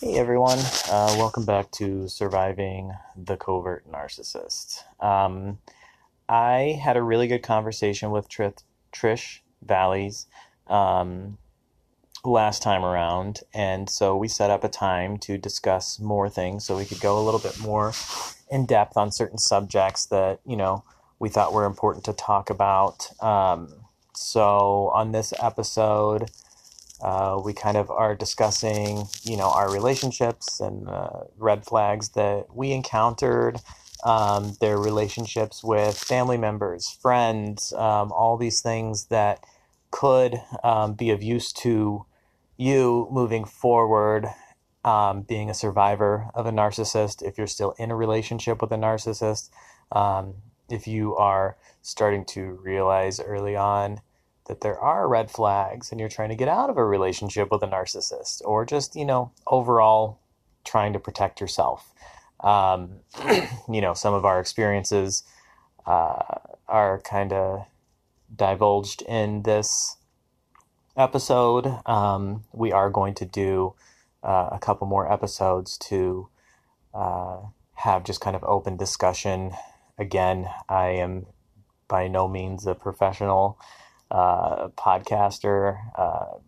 Hey everyone, uh, welcome back to Surviving the Covert Narcissist. Um, I had a really good conversation with Tr- Trish Valleys um, last time around, and so we set up a time to discuss more things so we could go a little bit more in depth on certain subjects that, you know, we thought were important to talk about. Um, so on this episode, uh, we kind of are discussing, you know, our relationships and uh, red flags that we encountered, um, their relationships with family members, friends, um, all these things that could um, be of use to you moving forward, um, being a survivor of a narcissist, if you're still in a relationship with a narcissist, um, if you are starting to realize early on that there are red flags and you're trying to get out of a relationship with a narcissist or just, you know, overall trying to protect yourself. Um, you know, some of our experiences uh, are kind of divulged in this episode. Um, we are going to do uh, a couple more episodes to uh, have just kind of open discussion. Again, I am by no means a professional uh, podcaster. Uh,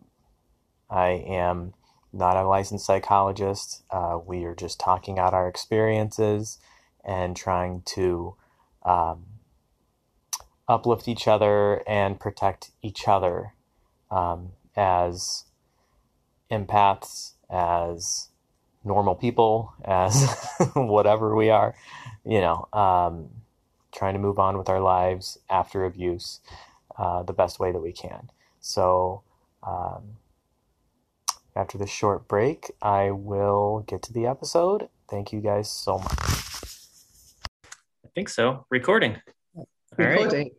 I am not a licensed psychologist. Uh, we are just talking out our experiences and trying to um, uplift each other and protect each other um, as empaths, as normal people, as whatever we are, you know, um, trying to move on with our lives after abuse uh, the best way that we can. So, um, after this short break, I will get to the episode. Thank you guys so much. I think so. Recording. Recording. Right.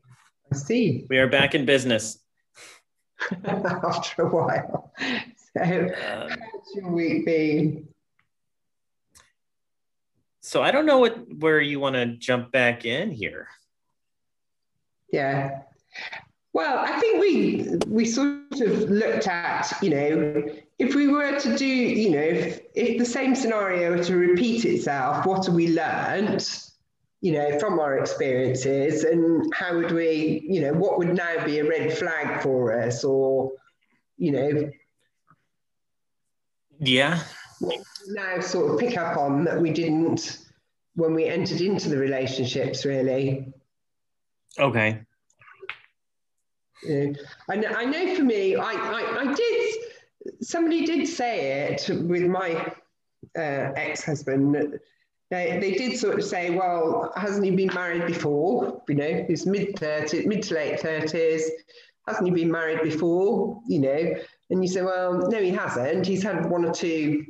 I see. We are back in business. After a while. So, um, how's your week been? So I don't know what where you want to jump back in here. Yeah. Well, I think we we sort of looked at, you know, if we were to do, you know, if, if the same scenario were to repeat itself, what have we learned, you know, from our experiences, and how would we, you know, what would now be a red flag for us, or, you know, yeah, now sort of pick up on that we didn't when we entered into the relationships, really. Okay. Yeah. I know, I know for me, I, I, I did, somebody did say it with my uh, ex-husband. They, they did sort of say, well, hasn't he been married before? You know, he's mid 30s, mid to late 30s. Hasn't he been married before? You know, and you say, well, no, he hasn't. He's had one or two,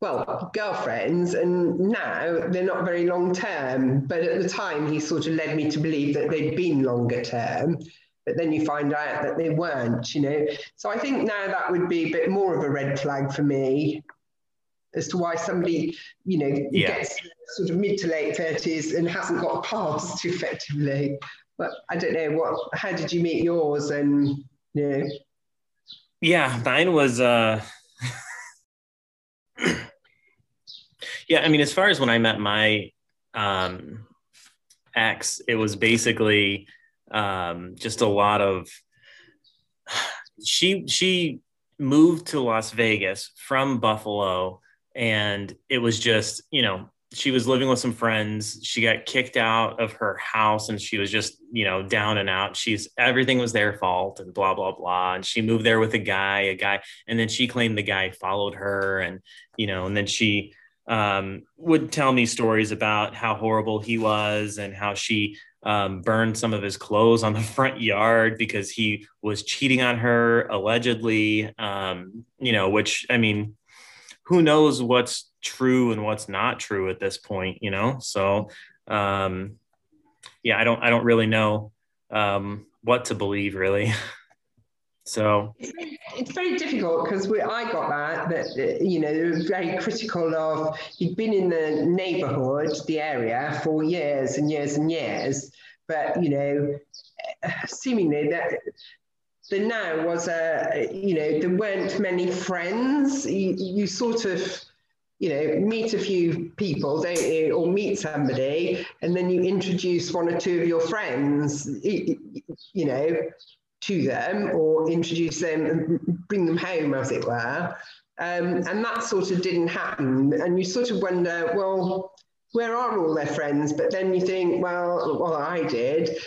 well, girlfriends, and now they're not very long term. But at the time, he sort of led me to believe that they'd been longer term but then you find out that they weren't, you know. So I think now that would be a bit more of a red flag for me as to why somebody, you know, yeah. gets sort of mid to late 30s and hasn't got a past effectively. But I don't know what how did you meet yours and you know Yeah, mine was uh Yeah, I mean as far as when I met my um ex, it was basically um, just a lot of she she moved to Las Vegas from Buffalo and it was just you know she was living with some friends. She got kicked out of her house and she was just you know down and out. She's everything was their fault and blah blah blah. And she moved there with a guy a guy and then she claimed the guy followed her and you know and then she um, would tell me stories about how horrible he was and how she um, burned some of his clothes on the front yard because he was cheating on her allegedly. Um, you know, which I mean, who knows what's true and what's not true at this point? You know, so um, yeah, I don't I don't really know um, what to believe really. So it's very difficult because I got that that you know very critical of you've been in the neighbourhood, the area for years and years and years, but you know seemingly that the now was a, you know, there weren't many friends. You, you sort of, you know, meet a few people, don't you, or meet somebody, and then you introduce one or two of your friends, you know, to them, or introduce them and bring them home, as it were. Um, and that sort of didn't happen. And you sort of wonder, well, where are all their friends? But then you think, well, well, I did,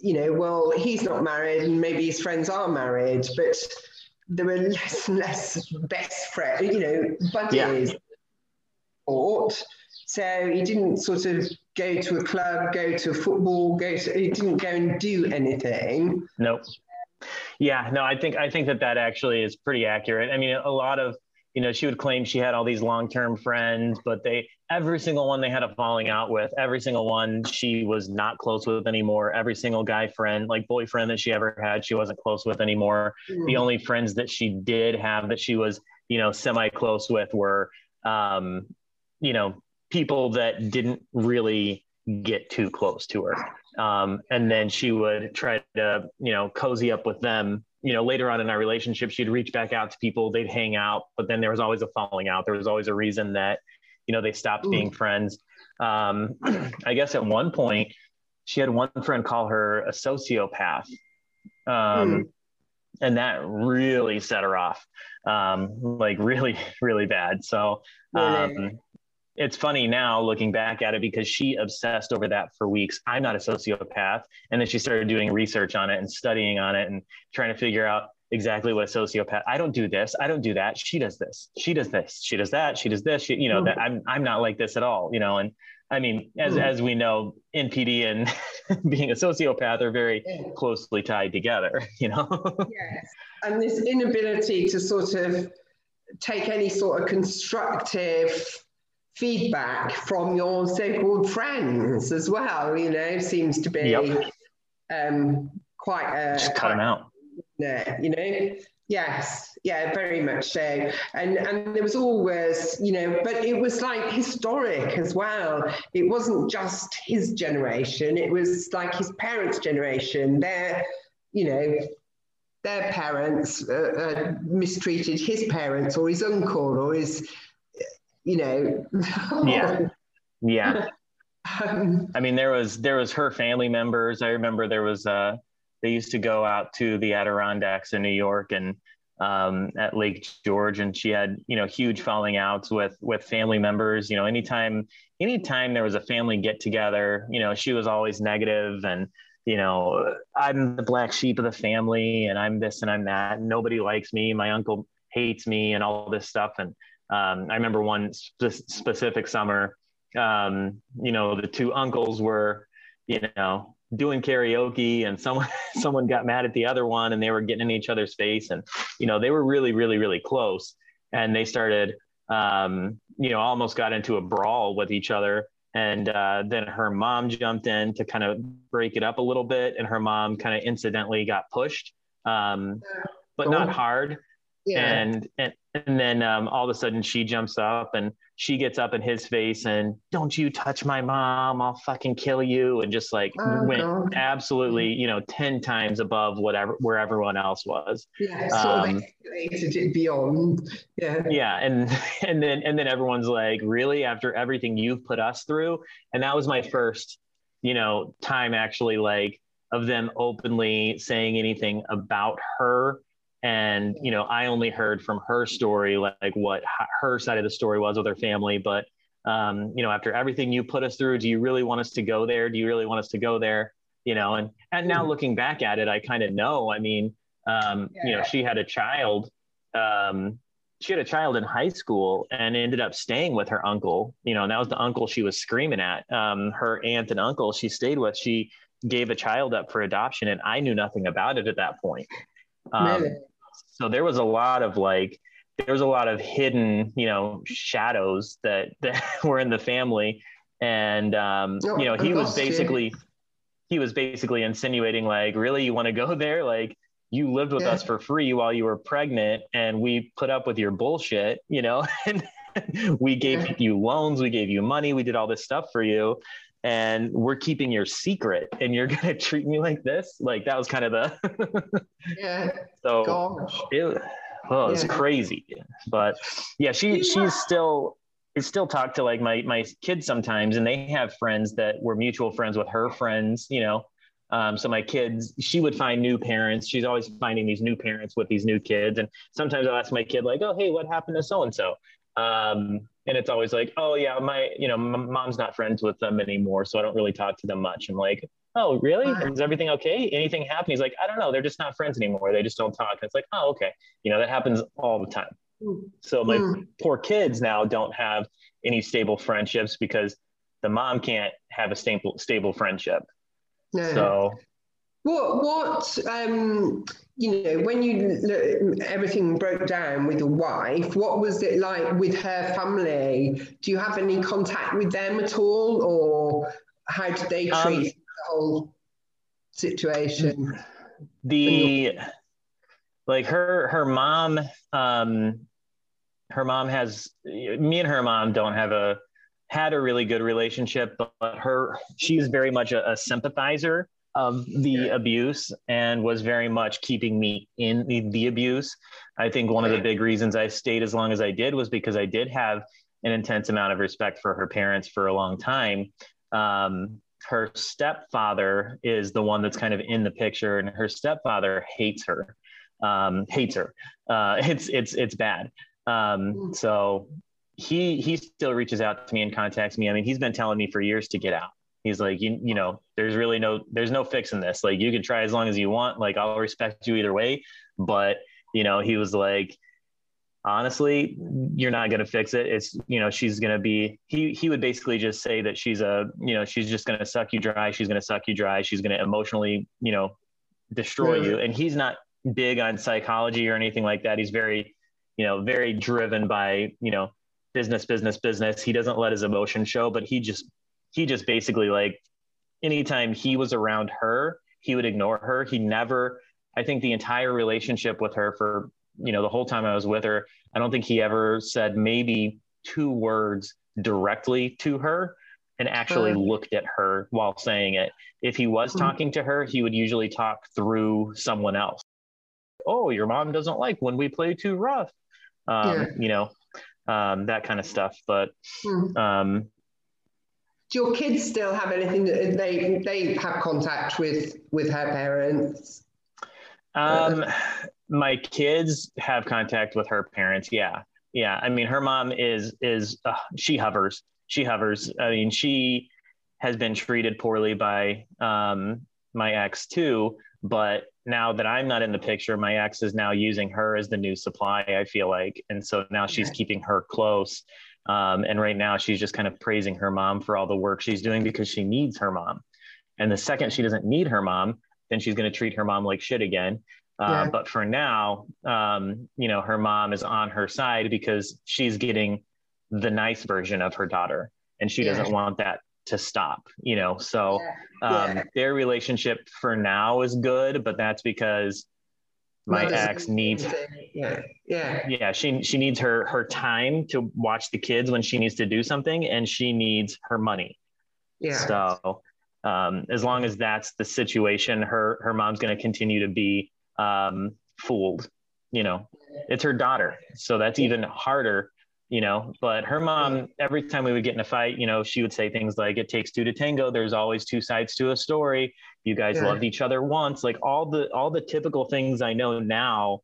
you know, well, he's not married and maybe his friends are married, but there were less and less best friends, you know, buddies. Yeah. So he didn't sort of go to a club, go to football, go to, he didn't go and do anything. Nope. Yeah, no, I think I think that that actually is pretty accurate. I mean, a lot of you know, she would claim she had all these long-term friends, but they every single one they had a falling out with, every single one she was not close with anymore. Every single guy friend, like boyfriend that she ever had, she wasn't close with anymore. Mm. The only friends that she did have that she was, you know, semi close with were um, you know, people that didn't really get too close to her. Um, and then she would try to, you know, cozy up with them you know, later on in our relationship, she'd reach back out to people, they'd hang out, but then there was always a falling out. There was always a reason that, you know, they stopped Ooh. being friends. Um, I guess at one point, she had one friend call her a sociopath. Um, mm. And that really set her off, um, like really, really bad. So, um, it's funny now looking back at it because she obsessed over that for weeks. I'm not a sociopath. And then she started doing research on it and studying on it and trying to figure out exactly what a sociopath. I don't do this. I don't do that. She does this. She does this. She does that. She does this. She, you know, that I'm I'm not like this at all, you know. And I mean, as mm. as we know, NPD and being a sociopath are very closely tied together, you know. yes. And this inability to sort of take any sort of constructive feedback from your so-called friends as well. You know, seems to be yep. um, quite a just cut them out. You know, yes, yeah, very much so. And and there was always, you know, but it was like historic as well. It wasn't just his generation; it was like his parents' generation. Their, you know, their parents uh, uh, mistreated his parents or his uncle or his you know. yeah. Yeah. Um, I mean, there was there was her family members. I remember there was uh they used to go out to the Adirondacks in New York and um, at Lake George, and she had you know huge falling outs with with family members. You know, anytime anytime there was a family get together, you know, she was always negative and you know, I'm the black sheep of the family, and I'm this and I'm that. And nobody likes me. My uncle hates me, and all this stuff. And um, I remember one sp- specific summer, um, you know, the two uncles were, you know, doing karaoke and someone someone got mad at the other one and they were getting in each other's face and you know they were really really really close. And they started um, you know almost got into a brawl with each other. And uh, then her mom jumped in to kind of break it up a little bit and her mom kind of incidentally got pushed um, but not hard. Yeah. and and and then um, all of a sudden she jumps up and she gets up in his face and don't you touch my mom i'll fucking kill you. And just like oh, went God. absolutely you know 10 times above whatever where everyone else was. Yeah So um, it beyond yeah. Yeah and and then and then everyone's like really? After everything you've put us through? And that was my first you know time actually like of them openly saying anything about her and you know i only heard from her story like what her side of the story was with her family. But um, you know after everything you put us through do you really want us to go there? Do you really want us to go there? You know and and now mm-hmm. looking back at it i kind of know. I mean um, you know she had a child um, she had a child in high school and ended up staying with her uncle. You know and that was the uncle she was screaming at. Um, her aunt and uncle she stayed with she gave a child up for adoption and i knew nothing about it at that point um, so there was a lot of like there was a lot of hidden you know shadows that that were in the family. And um, you know he was basically he was basically insinuating like really you want to go there? Like you lived with yeah. us for free while you were pregnant and we put up with your bullshit you know? And we gave yeah. you loans we gave you money we did all this stuff for you and we're keeping your secret and you're gonna treat me like this like that was kind of the yeah so Gosh. it, oh, it's yeah. crazy but yeah she yeah. she's still I still talk to like my my kids sometimes and they have friends that were mutual friends with her friends you know um, so my kids, she would find new parents. She's always finding these new parents with these new kids. And sometimes I'll ask my kid, like, "Oh, hey, what happened to so and so?" And it's always like, "Oh, yeah, my, you know, m- mom's not friends with them anymore, so I don't really talk to them much." I'm like, "Oh, really? Is everything okay? Anything happen?" He's like, "I don't know. They're just not friends anymore. They just don't talk." And it's like, "Oh, okay. You know, that happens all the time." So my mm. poor kids now don't have any stable friendships because the mom can't have a stable stable friendship. No. So what what um you know when you everything broke down with your wife what was it like with her family? Do you have any contact with them at all or how did they um, treat um, the whole situation? The like her her mom um her mom has me and her mom don't have a had a really good relationship but her she's very much a, a sympathizer of the yeah. abuse and was very much keeping me in the, the, abuse i think one of the big reasons i stayed as long as i did was because i did have an intense amount of respect for her parents for a long time um, her stepfather is the one that's kind of in the picture and her stepfather hates her um, hates her uh, it's it's it's bad um, hmm. so he he still reaches out to me and contacts me. I mean, he's been telling me for years to get out. He's like, you, you know, there's really no there's no fixing this. Like you can try as long as you want. Like I'll respect you either way. But you know, he was like, honestly, you're not gonna fix it. It's you know, she's gonna be. He he would basically just say that she's a you know she's just gonna suck you dry. She's gonna suck you dry. She's gonna emotionally you know destroy you. And he's not big on psychology or anything like that. He's very you know very driven by you know business business business he doesn't let his emotion show but he just he just basically like anytime he was around her he would ignore her he never i think the entire relationship with her for you know the whole time i was with her i don't think he ever said maybe two words directly to her and actually looked at her while saying it if he was mm-hmm. talking to her he would usually talk through someone else oh your mom doesn't like when we play too rough um, yeah. you know um, that kind of stuff. But hmm. um, do your kids still have anything that they they have contact with with her parents? Um, my kids have contact with her parents. Yeah, yeah. I mean, her mom is is uh, she hovers. She hovers. I mean, she has been treated poorly by um, my ex too. But now that I'm not in the picture, my ex is now using her as the new supply, I feel like. And so now she's keeping her close. Um, and right now she's just kind of praising her mom for all the work she's doing because she needs her mom. And the second she doesn't need her mom, then she's going to treat her mom like shit again. Uh, yeah. But for now, um, you know, her mom is on her side because she's getting the nice version of her daughter. And she yeah. doesn't want that to stop you know so um, their relationship for now is good but that's because my ex needs yeah yeah. Yeah she she needs her her time to watch the kids when she needs to do something and she needs her money. Yeah. So um, as long as that's the situation her her mom's going to continue to be um, fooled you know? It's her daughter so that's even harder you know? But her mom every time we would get in a fight you know she would say things like it takes two to tango. There's always two sides to a story you guys yeah. loved each other once like all the all the typical things i know now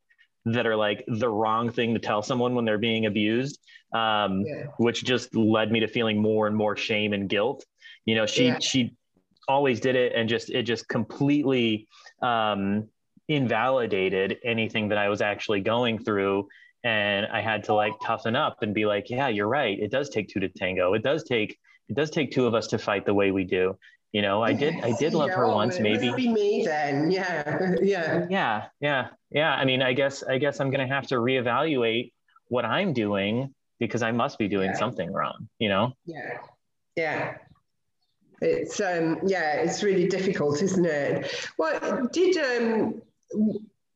that are like the wrong thing to tell someone when they're being abused um, yeah. which just led me to feeling more and more shame and guilt you know she yeah. she always did it and just it just completely um, invalidated anything that i was actually going through and I had to like toughen up and be like, yeah, you're right. It does take two to tango. It does take it does take two of us to fight the way we do. You know, I did I did love her once, maybe. Be me then, yeah, yeah, yeah, yeah, yeah. I mean, I guess I guess I'm gonna have to reevaluate what I'm doing because I must be doing yeah. something wrong. You know? Yeah, yeah. It's um yeah, it's really difficult, isn't it? Well, did um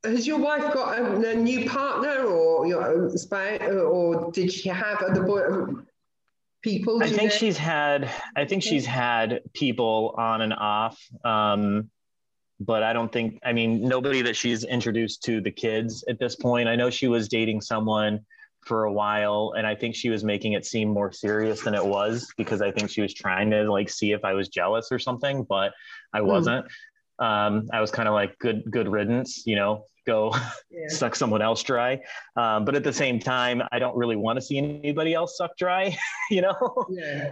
has your wife got a, a new partner or your spouse, or did she have other boy? People? I think she's had. I think she's had people on and off. Um, but I don't think. I mean, nobody that she's introduced to the kids at this point. I know she was dating someone for a while and i think she was making it seem more serious than it was because i think she was trying to like see if i was jealous or something but i hmm. wasn't mm. um, i was kind of like good good riddance you know go yeah. suck someone else dry um, but at the same time i don't really want to see anybody else suck dry you know yeah.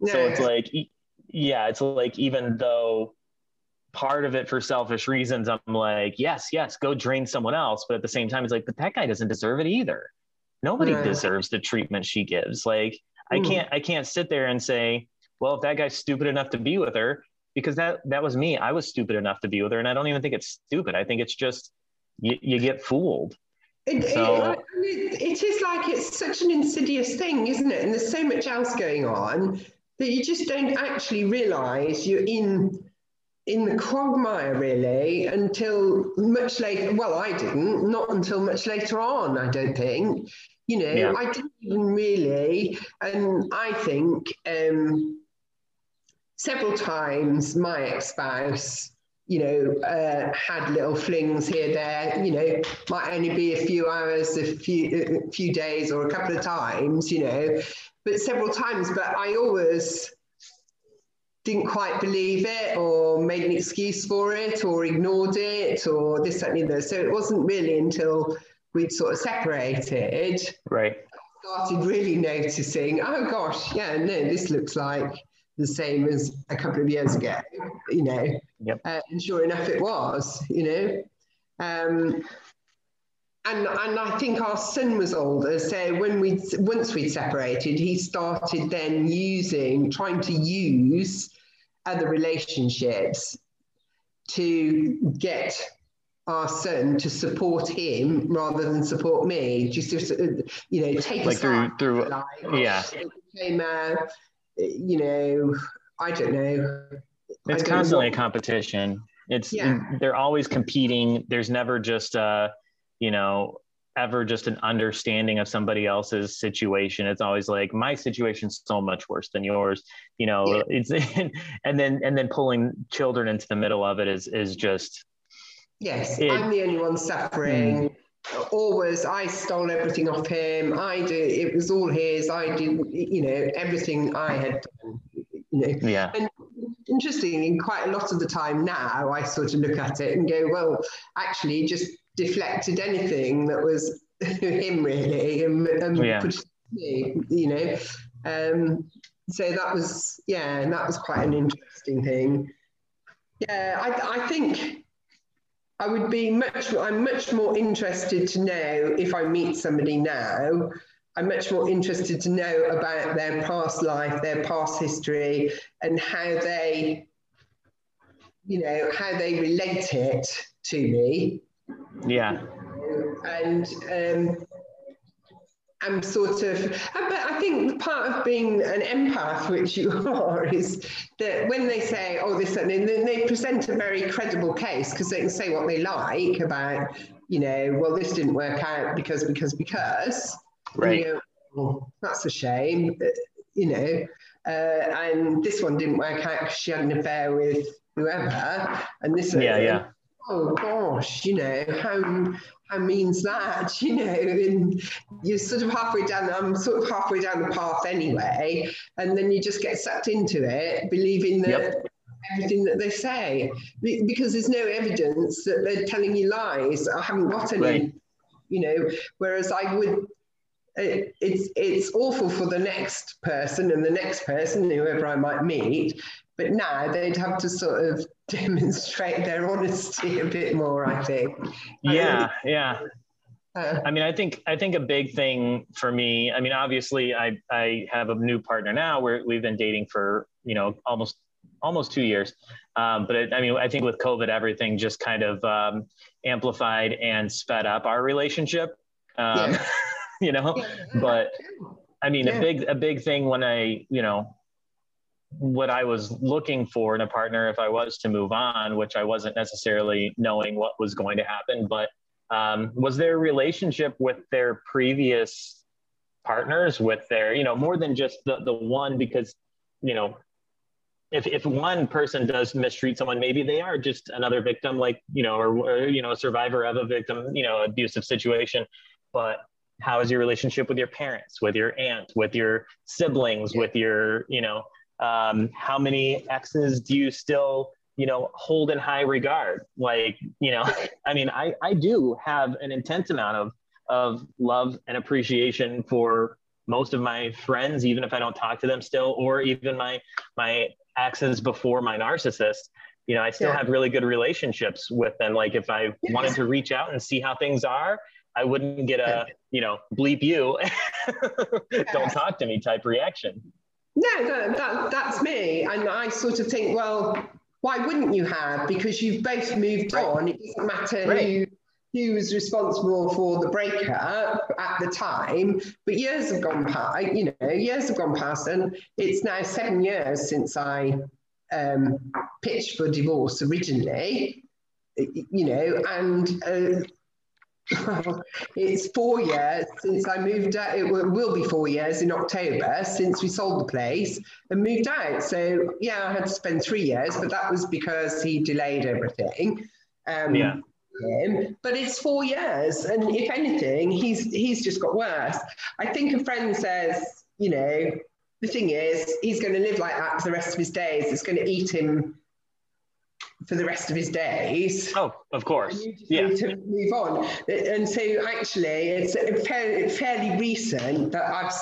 yeah. so it's like yeah it's like even though part of it for selfish reasons i'm like yes yes go drain someone else but at the same time it's like but that guy doesn't deserve it either nobody right. deserves the treatment she gives like i hmm. can't i can't sit there and say well if that guy's stupid enough to be with her because that that was me i was stupid enough to be with her and i don't even think it's stupid i think it's just you, you get fooled. It, so, it, it is like it's such an insidious thing isn't it? And there's so much else going on that you just don't actually realize you're in in the quagmire really until much later well i didn't not until much later on i don't think. You know, yeah. I didn't even really, and I think um, several times my ex-spouse, you know, uh, had little flings here, there. You know, might only be a few hours, a few, a few days, or a couple of times. You know, but several times. But I always didn't quite believe it or made an excuse for it or ignored it or this, that, and the other. So it wasn't really until we'd sort of separated, right, started really noticing, oh gosh, yeah, no, this looks like the same as a couple of years ago, you know. Yep. Uh, and sure enough, it was, you know. Um, and and I think our son was older, so when we once we'd separated, he started then using, trying to use other relationships to get our son to support him rather than support me. Just to, you know, take like through through like, yeah. Became a, you know, I don't know. It's constantly know. a competition. It's yeah. they're always competing. There's never just uh, you know, ever just an understanding of somebody else's situation. It's always like my situation's so much worse than yours. You know, yeah. it's and then and then pulling children into the middle of it is is just Yes, it, I'm the only one suffering. Always, I stole everything off him. I did. It was all his. I did. You know, everything I had done. You know. Yeah. And interestingly, quite a lot of the time now, I sort of look at it and go, well, actually, just deflected anything that was him really, and, and yeah. put me. You know. Um, so that was yeah, and that was quite an interesting thing. Yeah, I, I think I would be much, I'm much more interested to know if I meet somebody now, I'm much more interested to know about their past life, their past history, and how they, you know, how they relate it to me. Yeah. And um, I'm sort of, but I think part of being an empath, which you are, is that when they say, oh, this, and then they present a very credible case because they can say what they like about, you know, well, this didn't work out because, because, because. Right. You know, well, that's a shame, you know. Uh, and this one didn't work out because she had an affair with whoever. And this, yeah, yeah. Oh gosh, you know how how means that, you know, and you're sort of halfway down, I'm sort of halfway down the path anyway, and then you just get sucked into it, believing that yep. everything that they say, because there's no evidence that they're telling you lies. I haven't got any, right. you know, whereas I would. It, it's it's awful for the next person and the next person, whoever I might meet, but now they'd have to sort of demonstrate their honesty a bit more, I think. Yeah, yeah. Uh, I mean, I think I think a big thing for me. I mean, obviously, I I have a new partner now. Where we've been dating for you know almost almost two years. Um, but it, I mean, I think with COVID, everything just kind of um, amplified and sped up our relationship. Um, yeah. you know, yeah. but I mean, a big a big thing when I you know what I was looking for in a partner if I was to move on, which I wasn't necessarily knowing what was going to happen. But um, was their relationship with their previous partners with their you know more than just the the one because you know if if one person does mistreat someone maybe they are just another victim like you know or, or you know a survivor of a victim you know abusive situation but how is your relationship with your parents with your aunt with your siblings with your you know um, how many exes do you still you know hold in high regard? Like you know i mean i i do have an intense amount of of love and appreciation for most of my friends even if i don't talk to them still or even my my exes before my narcissist. You know i still yeah. have really good relationships with them. Like if i wanted to reach out and see how things are I wouldn't get a, you know, bleep you, don't talk to me type reaction. No, that, that, that's me. And I sort of think, well, why wouldn't you have? Because you've both moved right. on. It doesn't matter right. who, who was responsible for the breakup at the time, but years have gone past, you know, years have gone past, and it's now seven years since I um, pitched for divorce originally, you know, and uh, it's four years since I moved out. It will be four years in October since we sold the place and moved out. So yeah, I had to spend three years, but that was because he delayed everything. Um, yeah. Him. But it's four years, and if anything, he's he's just got worse. I think a friend says, you know, the thing is, he's going to live like that for the rest of his days. It's going to eat him for the rest of his days. Oh, of course. yeah. to move on. And so actually, it's fairly, fairly recent that I've,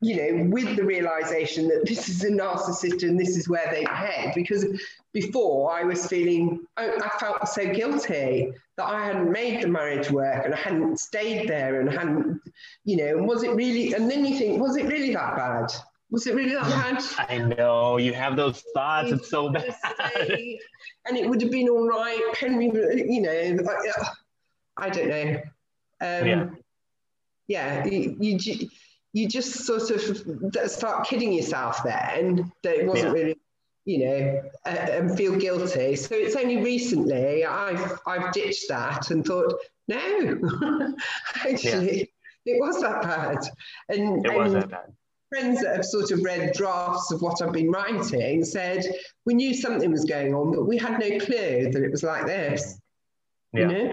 you know, with the realization that this is a narcissist and this is where they head. Because before I was feeling, I, I felt so guilty that I hadn't made the marriage work and I hadn't stayed there and hadn't, you know, was it really, and then you think, was it really that bad? Was it really that bad? I know you have those thoughts. It's so bad. Say, and it would have been all right. Henry, you know, I don't know. Um, yeah. Yeah, you, you, you just sort of start kidding yourself then that it wasn't yeah. really, you know, uh, and feel guilty. So it's only recently I've I've ditched that and thought, no, actually, yeah. it was that bad. And it was that bad friends that have sort of read drafts of what I've been writing said we knew something was going on, but we had no clue that it was like this. Yeah. You know?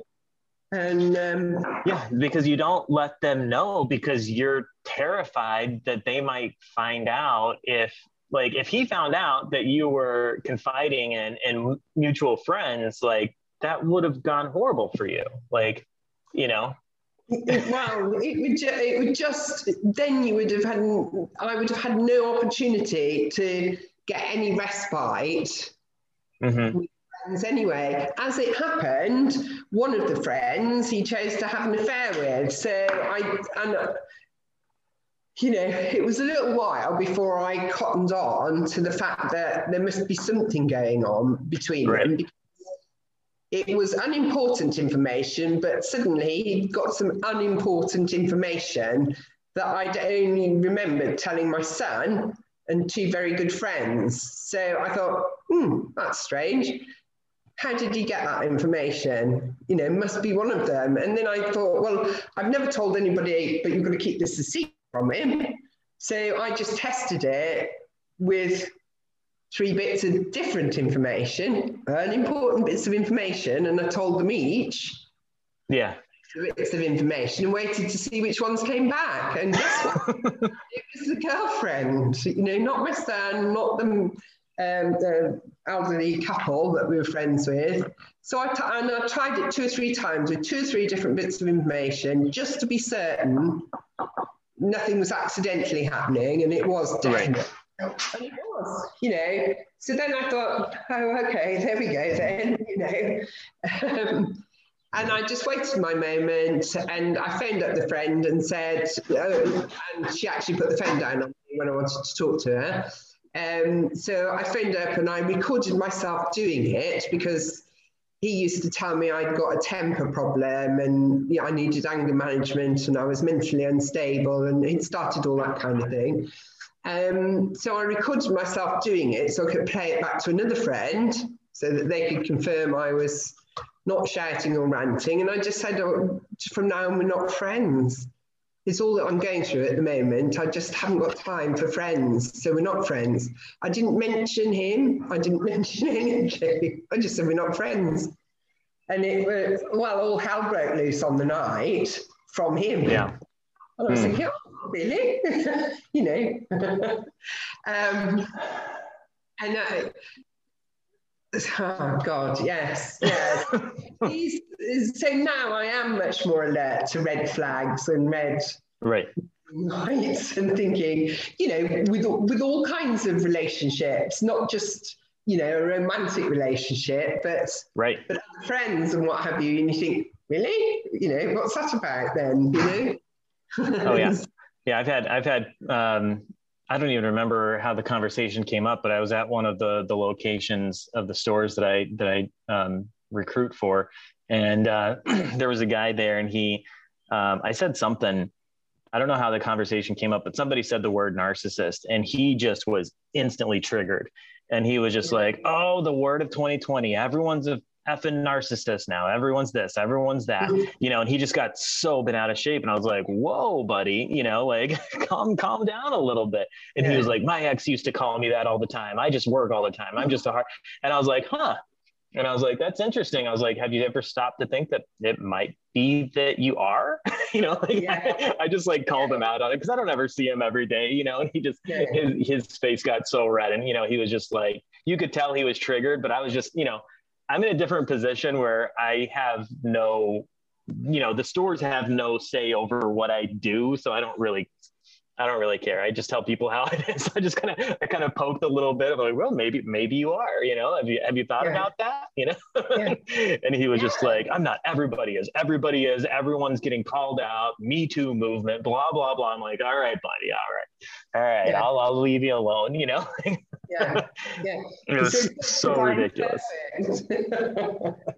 And um, yeah, because you don't let them know because you're terrified that they might find out if like if he found out that you were confiding in in mutual friends, like that would have gone horrible for you. Like, you know, well, it would, ju- it would just then you would have had I would have had no opportunity to get any respite mm-hmm. friends anyway. As it happened, one of the friends he chose to have an affair with. So I and you know it was a little while before I cottoned on to the fact that there must be something going on between right. them it was unimportant information, but suddenly he got some unimportant information that I'd only remembered telling my son and two very good friends. So I thought, hmm, that's strange. How did he get that information? You know, must be one of them. And then I thought, well, I've never told anybody, but you've got to keep this a secret from him. So I just tested it with three bits of different information, unimportant bits of information, and I told them each. Yeah. Bits of information and waited to see which ones came back. And guess what? it was the girlfriend, you know, not my son, not the, um, the elderly couple that we were friends with. So I, t- and I tried it two or three times with two or three different bits of information just to be certain nothing was accidentally happening, and it was definitely. Right. And it was, you know. So then I thought, oh, okay, there we go then, you know. Um, and I just waited my moment and I phoned up the friend and said, oh, and she actually put the phone down on me when I wanted to talk to her. Um, so I phoned up and I recorded myself doing it because he used to tell me I'd got a temper problem and yeah, I needed anger management and I was mentally unstable and it started all that kind of thing. Um, so I recorded myself doing it so I could play it back to another friend so that they could confirm I was not shouting or ranting. And I just said, oh, from now on, we're not friends. It's all that I'm going through at the moment. I just haven't got time for friends, so we're not friends. I didn't mention him. I didn't mention anything. I just said we're not friends. And it was well, all hell broke loose on the night from him. Yeah. And I was mm. thinking, oh, really? you know. um, and I, Oh God, yes, yes. So now I am much more alert to red flags and red right lights and thinking, you know, with with all kinds of relationships, not just you know a romantic relationship, but right, but friends and what have you. And you think, really, you know, what's that about then? You know. oh yeah, yeah. I've had I've had um, I don't even remember how the conversation came up, but I was at one of the the locations of the stores that I that I um, recruit for, and uh, there was a guy there, and he, um, I said something. I don't know how the conversation came up, but somebody said the word narcissist, and he just was instantly triggered, and he was just like, "Oh, the word of 2020. Everyone's a effing narcissist now. Everyone's this, everyone's that, mm-hmm. you know, and he just got so been out of shape. And I was like, whoa, buddy, you know, like calm, calm down a little bit. And yeah. he was like, my ex used to call me that all the time. I just work all the time. I'm just a hard, and I was like, huh. And I was like, that's interesting. I was like, have you ever stopped to think that it might be that you are? you know, like, yeah. I, I, just like called him out on it because I don't ever see him every day, you know, and he just, yeah. his, his face got so red. And, you know, he was just like, you could tell he was triggered, but I was just, you know, I'm in a different position where I have no, you know, the stores have no say over what I do, so I don't really I don't really care. I just tell people how it is. I just kind of, I kind of poked a little bit of like, well, maybe, maybe you are, you know, have you, have you thought yeah. about that? You know? Yeah. and he was yeah. just like, I'm not, everybody is, everybody is, everyone's getting called out, me too movement, blah, blah, blah. I'm like, all right, buddy. All right. All right. I'll, I'll leave you alone, you know? yeah. Yeah. It was so ridiculous.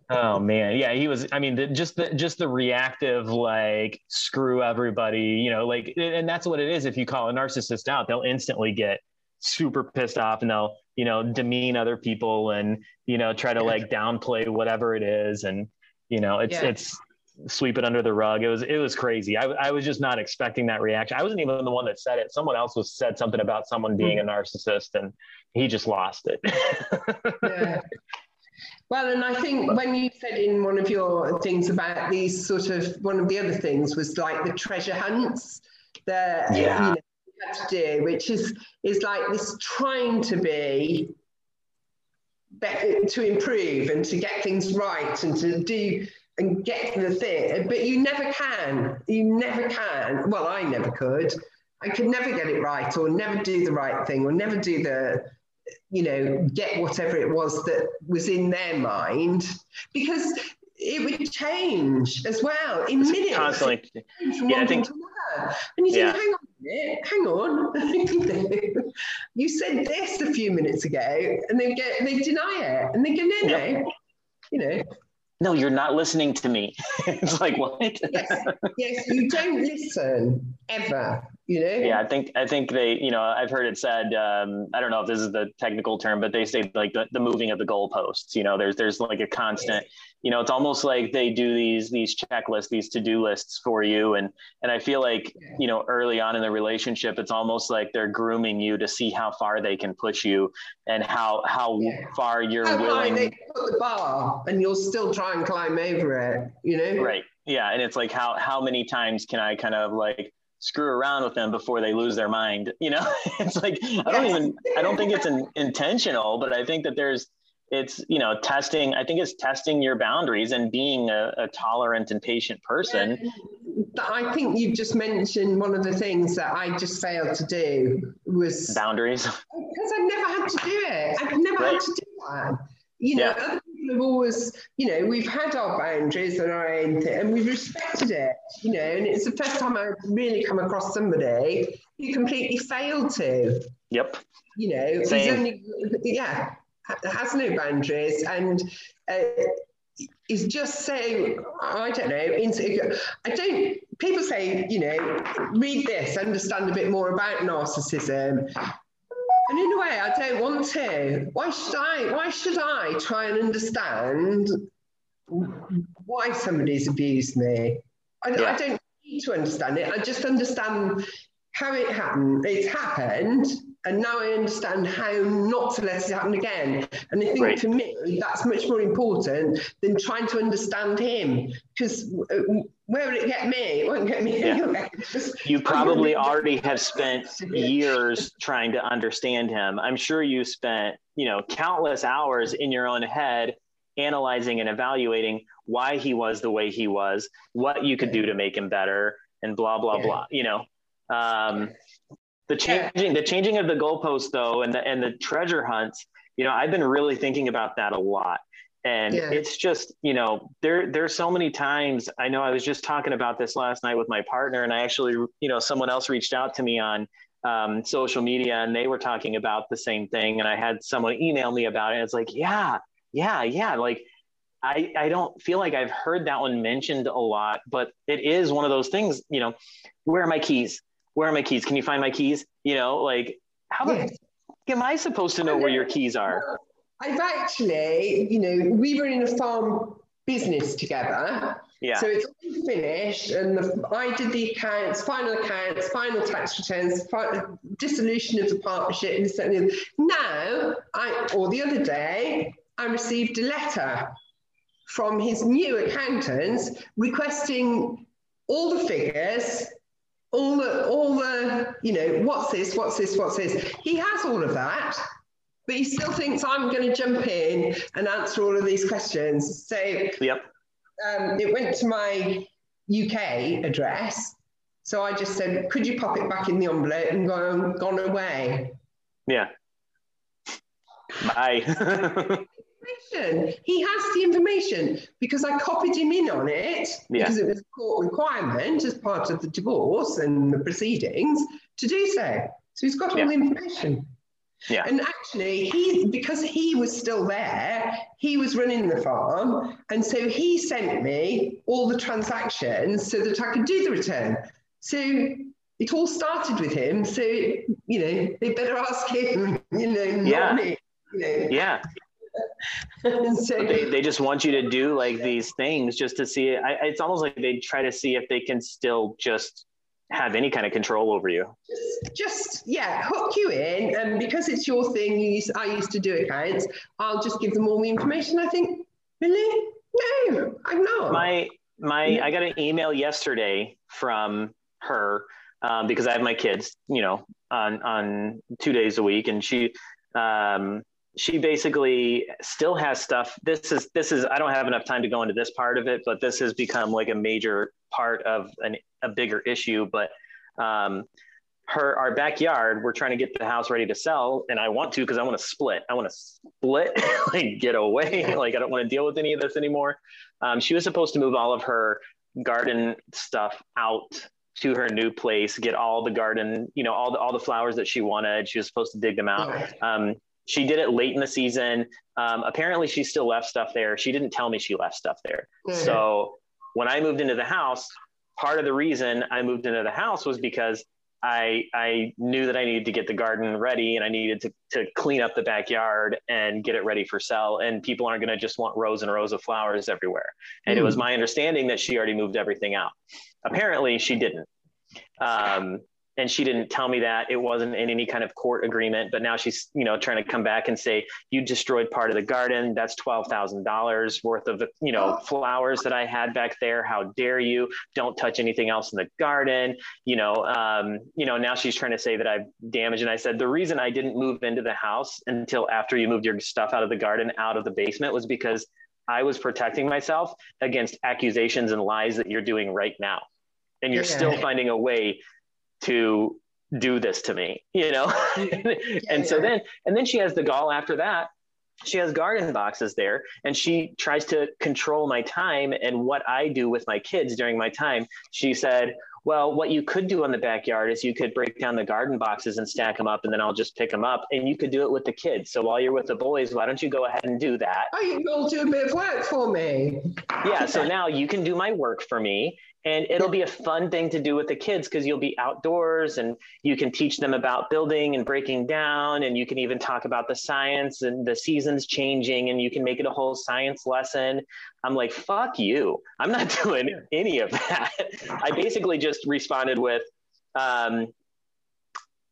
oh man. Yeah. He was, I mean, the, just the, just the reactive, like screw everybody, you know, like, and that's what it is if you call a narcissist out, they'll instantly get super pissed off and they'll, you know, demean other people and, you know, try to like downplay whatever it is. And, you know, it's, yeah. it's, sweep it under the rug. It was it was crazy. I, I was just not expecting that reaction. I wasn't even the one that said it. Someone else was said something about someone being hmm. a narcissist, and he just lost it. yeah. Well, and I think when you said in one of your things about these sort of one of the other things was like the treasure hunts that yeah. you, know, you have to do, which is is like this trying to be better to improve and to get things right and to do and get the thing, but you never can. You never can. Well, I never could. I could never get it right or never do the right thing or never do the, you know, get whatever it was that was in their mind because it would change as well in it's minutes. Constantly. Yeah, I think. And you yeah. think, hang on a minute, hang on. you said this a few minutes ago, and they get they deny it, and they go, no, no, you know. No, you're not listening to me. it's like what? yes, yes, you don't listen ever you know yeah i think i think they you know i've heard it said um, i don't know if this is the technical term but they say like the, the moving of the goalposts you know there's there's like a constant you know it's almost like they do these these checklists these to-do lists for you. And and i feel like you know early on in the relationship it's almost like they're grooming you to see how far they can push you and how how yeah. far you're how willing they put the bar and you'll still try and climb over it you know? Right. Yeah. And it's like how how many times can i kind of like screw around with them before they lose their mind. You know, it's like I don't even I don't think it's an intentional, but I think that there's it's you know testing. I think it's testing your boundaries and being a, a tolerant and patient person. Yeah, I think you've just mentioned one of the things that I just failed to do was boundaries because I've never had to do it. I've never right. had to do that. You know, yeah. other people have always, you know, we've had our boundaries and our own thing, and we've respected it, you know, and it's the first time I've really come across somebody who completely failed to. Yep. You know, only, yeah, has no boundaries and uh, is just saying, I don't know, I don't, people say, you know, read this, understand a bit more about narcissism. And in a way, I don't want to. Why should I? Why should I try and understand why somebody's abused me? I, yeah. I don't need to understand it. I just understand how it happened. It's happened, and now I understand how not to let it happen again. And I think Right. for me, that's much more important than trying to understand him. Because where would it get me? It won't get me Yeah. Just- You probably already have spent years trying to understand him. I'm sure you spent, you know, countless hours in your own head analyzing and evaluating why he was the way he was, what you could do to make him better, and blah blah Yeah. blah. You know, um, the changing the changing of the goalposts though, and the and the treasure hunts. You know, I've been really thinking about that a lot. And Yeah. it's just, you know, there there's so many times. I know I was just talking about this last night with my partner, and I actually, you know, someone else reached out to me on um, social media, and they were talking about the same thing. And I had someone email me about it. And it's like, yeah, yeah, yeah. Like, I I don't feel like I've heard that one mentioned a lot, but it is one of those things. You know, where are my keys? Where are my keys? Can you find my keys? You know, like how Yeah. am I supposed to know where your keys are? I've actually, you know, we were in a farm business together. Yeah. So it's all finished, and the, I did the accounts, final accounts, final tax returns, dissolution of the partnership, and this that, and. Now, I or the other day, I received a letter from his new accountants requesting all the figures, all the all the you know what's this, what's this, what's this. He has all of that, but he still thinks I'm going to jump in and answer all of these questions. So Yep. um, it went to my UK address. So I just said, could you pop it back in the envelope and gone, gone away? Yeah. Bye. He has the information because I copied him in on it Yeah. because it was a court requirement as part of the divorce and the proceedings to do so. So he's got all the information. Yeah. And actually, he because he was still there, he was running the farm, and so he sent me all the transactions so that I could do the return. So it all started with him. So you know, they better ask him. You know, not Yeah. me. You know. yeah. So They, they just want you to do like these things just to see it. I, it's almost like they try to see if they can still just have any kind of control over you. just, just yeah, hook you in, and because it's your thing, you used, I used to do accounts. I'll just give them all the information. I think, really, no, I'm not. My my I got an email yesterday from her um, because I have my kids, you know, on on two days a week, and she um, she basically still has stuff. This is this is I don't have enough time to go into this part of it, but this has become like a major part of an, a bigger issue. But um, her our backyard, we're trying to get the house ready to sell, and I want to because I want to split. I want to split, like get away. Like I don't want to deal with any of this anymore. Um, she was supposed to move all of her garden stuff out to her new place, get all the garden, you know, all the all the flowers that she wanted. She was supposed to dig them out. Um, she did it late in the season. Um, apparently, she still left stuff there. She didn't tell me she left stuff there. So when I moved into the house, part of the reason I moved into the house was because I I knew that I needed to get the garden ready and I needed to to clean up the backyard and get it ready for sale. And people aren't going to just want rows and rows of flowers everywhere. And it was my understanding that she already moved everything out. Apparently, she didn't. Um, and she didn't tell me that it wasn't in any kind of court agreement but now she's you know trying to come back and say you destroyed part of the garden. That's $12000 worth of you know flowers that i had back there. How dare you? Don't touch anything else in the garden. You know um, you know now she's trying to say that i've damaged. And i said the reason i didn't move into the house until after you moved your stuff out of the garden out of the basement was because i was protecting myself against accusations and lies that you're doing right now. And you're Yeah. still finding a way to do this to me you know? And so yeah. then and then she has the gall after that. She has garden boxes there and she tries to control my time and what i do with my kids during my time. She said well, what you could do in the backyard is you could break down the garden boxes and stack them up, and then I'll just pick them up. And you could do it with the kids. So while you're with the boys, why don't you go ahead and do that? Oh, you will do a bit of work for me. Yeah. So now you can do my work for me. And it'll be a fun thing to do with the kids because you'll be outdoors and you can teach them about building and breaking down. And you can even talk about the science and the seasons changing and you can make it a whole science lesson. I'm like, fuck you. I'm not doing any of that. I basically just responded with, um,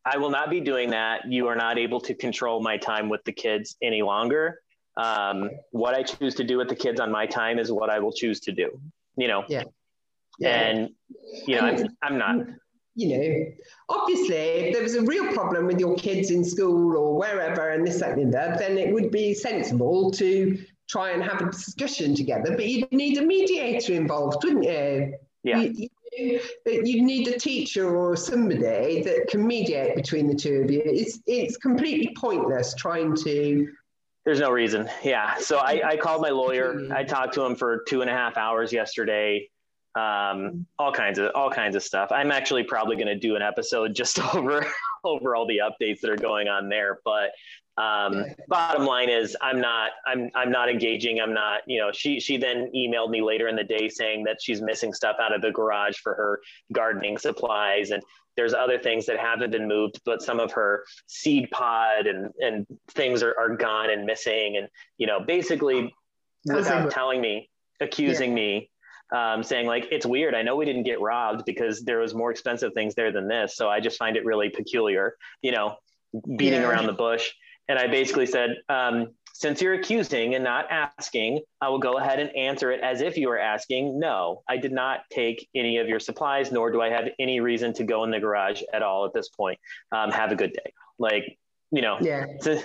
I will not be doing that. You are not able to control my time with the kids any longer. Um, what I choose to do with the kids on my time is what I will choose to do. You know, yeah. Yeah. And you know, I'm, I'm not. You know, obviously, if there was a real problem with your kids in school or wherever, and this, that, and that, then it would be sensible to try and have a discussion together. But you'd need a mediator involved, wouldn't you? Yeah. You, you, you need a teacher or somebody that can mediate between the two of you. It's it's completely pointless trying to there's no reason. Yeah. So I, I called my lawyer. I talked to him for two and a half hours yesterday um, all kinds of all kinds of stuff. I'm actually probably going to do an episode just over over all the updates that are going on there. But um, bottom line is, I'm not I'm I'm not engaging. I'm not you know. She she then emailed me later in the day saying that she's missing stuff out of the garage for her gardening supplies and. There's other things that haven't been moved, but some of her seed pod and, and things are, are gone and missing. And, you know, basically without telling me, accusing yeah. me um, saying like it's weird. I know we didn't get robbed because there was more expensive things there than this. So i just find it really peculiar you know beating yeah. around the bush. And i basically said um, since you're accusing and not asking i will go ahead and answer it as if you were asking. No i did not take any of your supplies nor do i have any reason to go in the garage at all at this point. Um, have a good day. Like you know yeah. to,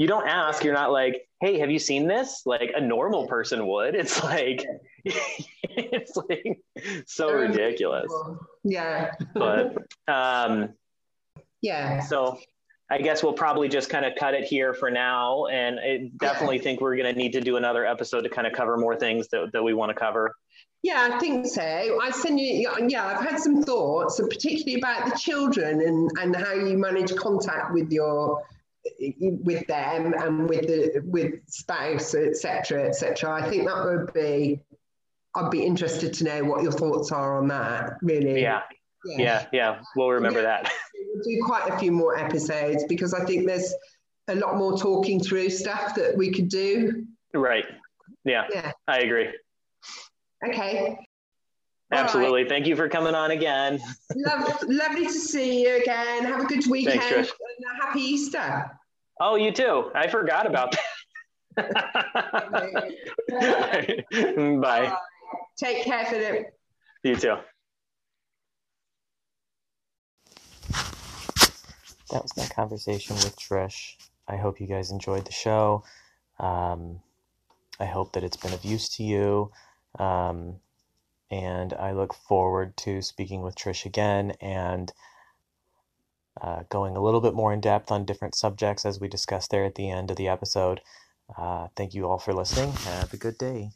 you don't ask you're not like hey have you seen this? Like a normal person would. It's like it's like so ridiculous. yeah. But um yeah. so i guess we'll probably just kind of cut it here for now and i definitely think we're going to need to do another episode to kind of cover more things that, that we want to cover. Yeah, I think so. I send you, yeah, I've had some thoughts, particularly about the children and, and how you manage contact with your with them and with the with spouse, etc., etc. I think that would be. I'd be interested to know what your thoughts are on that. Really. Yeah. Yeah. Yeah. yeah. We'll remember yeah. that. We'll do quite a few more episodes because I think there's a lot more talking through stuff that we could do. Right. Yeah. Yeah. I agree. Okay. Absolutely. Right. Thank you for coming on again. Love, lovely to see you again. Have a good weekend Thanks, and a happy Easter. Oh, you too. I forgot about that. Bye. Uh, take care, Philip. You too. That was my conversation with Trish. I hope you guys enjoyed the show. Um, I hope that it's been of use to you. Um, and I look forward to speaking with Trish again and uh, going a little bit more in depth on different subjects as we discussed there at the end of the episode. Uh, thank you all for listening. Have a good day.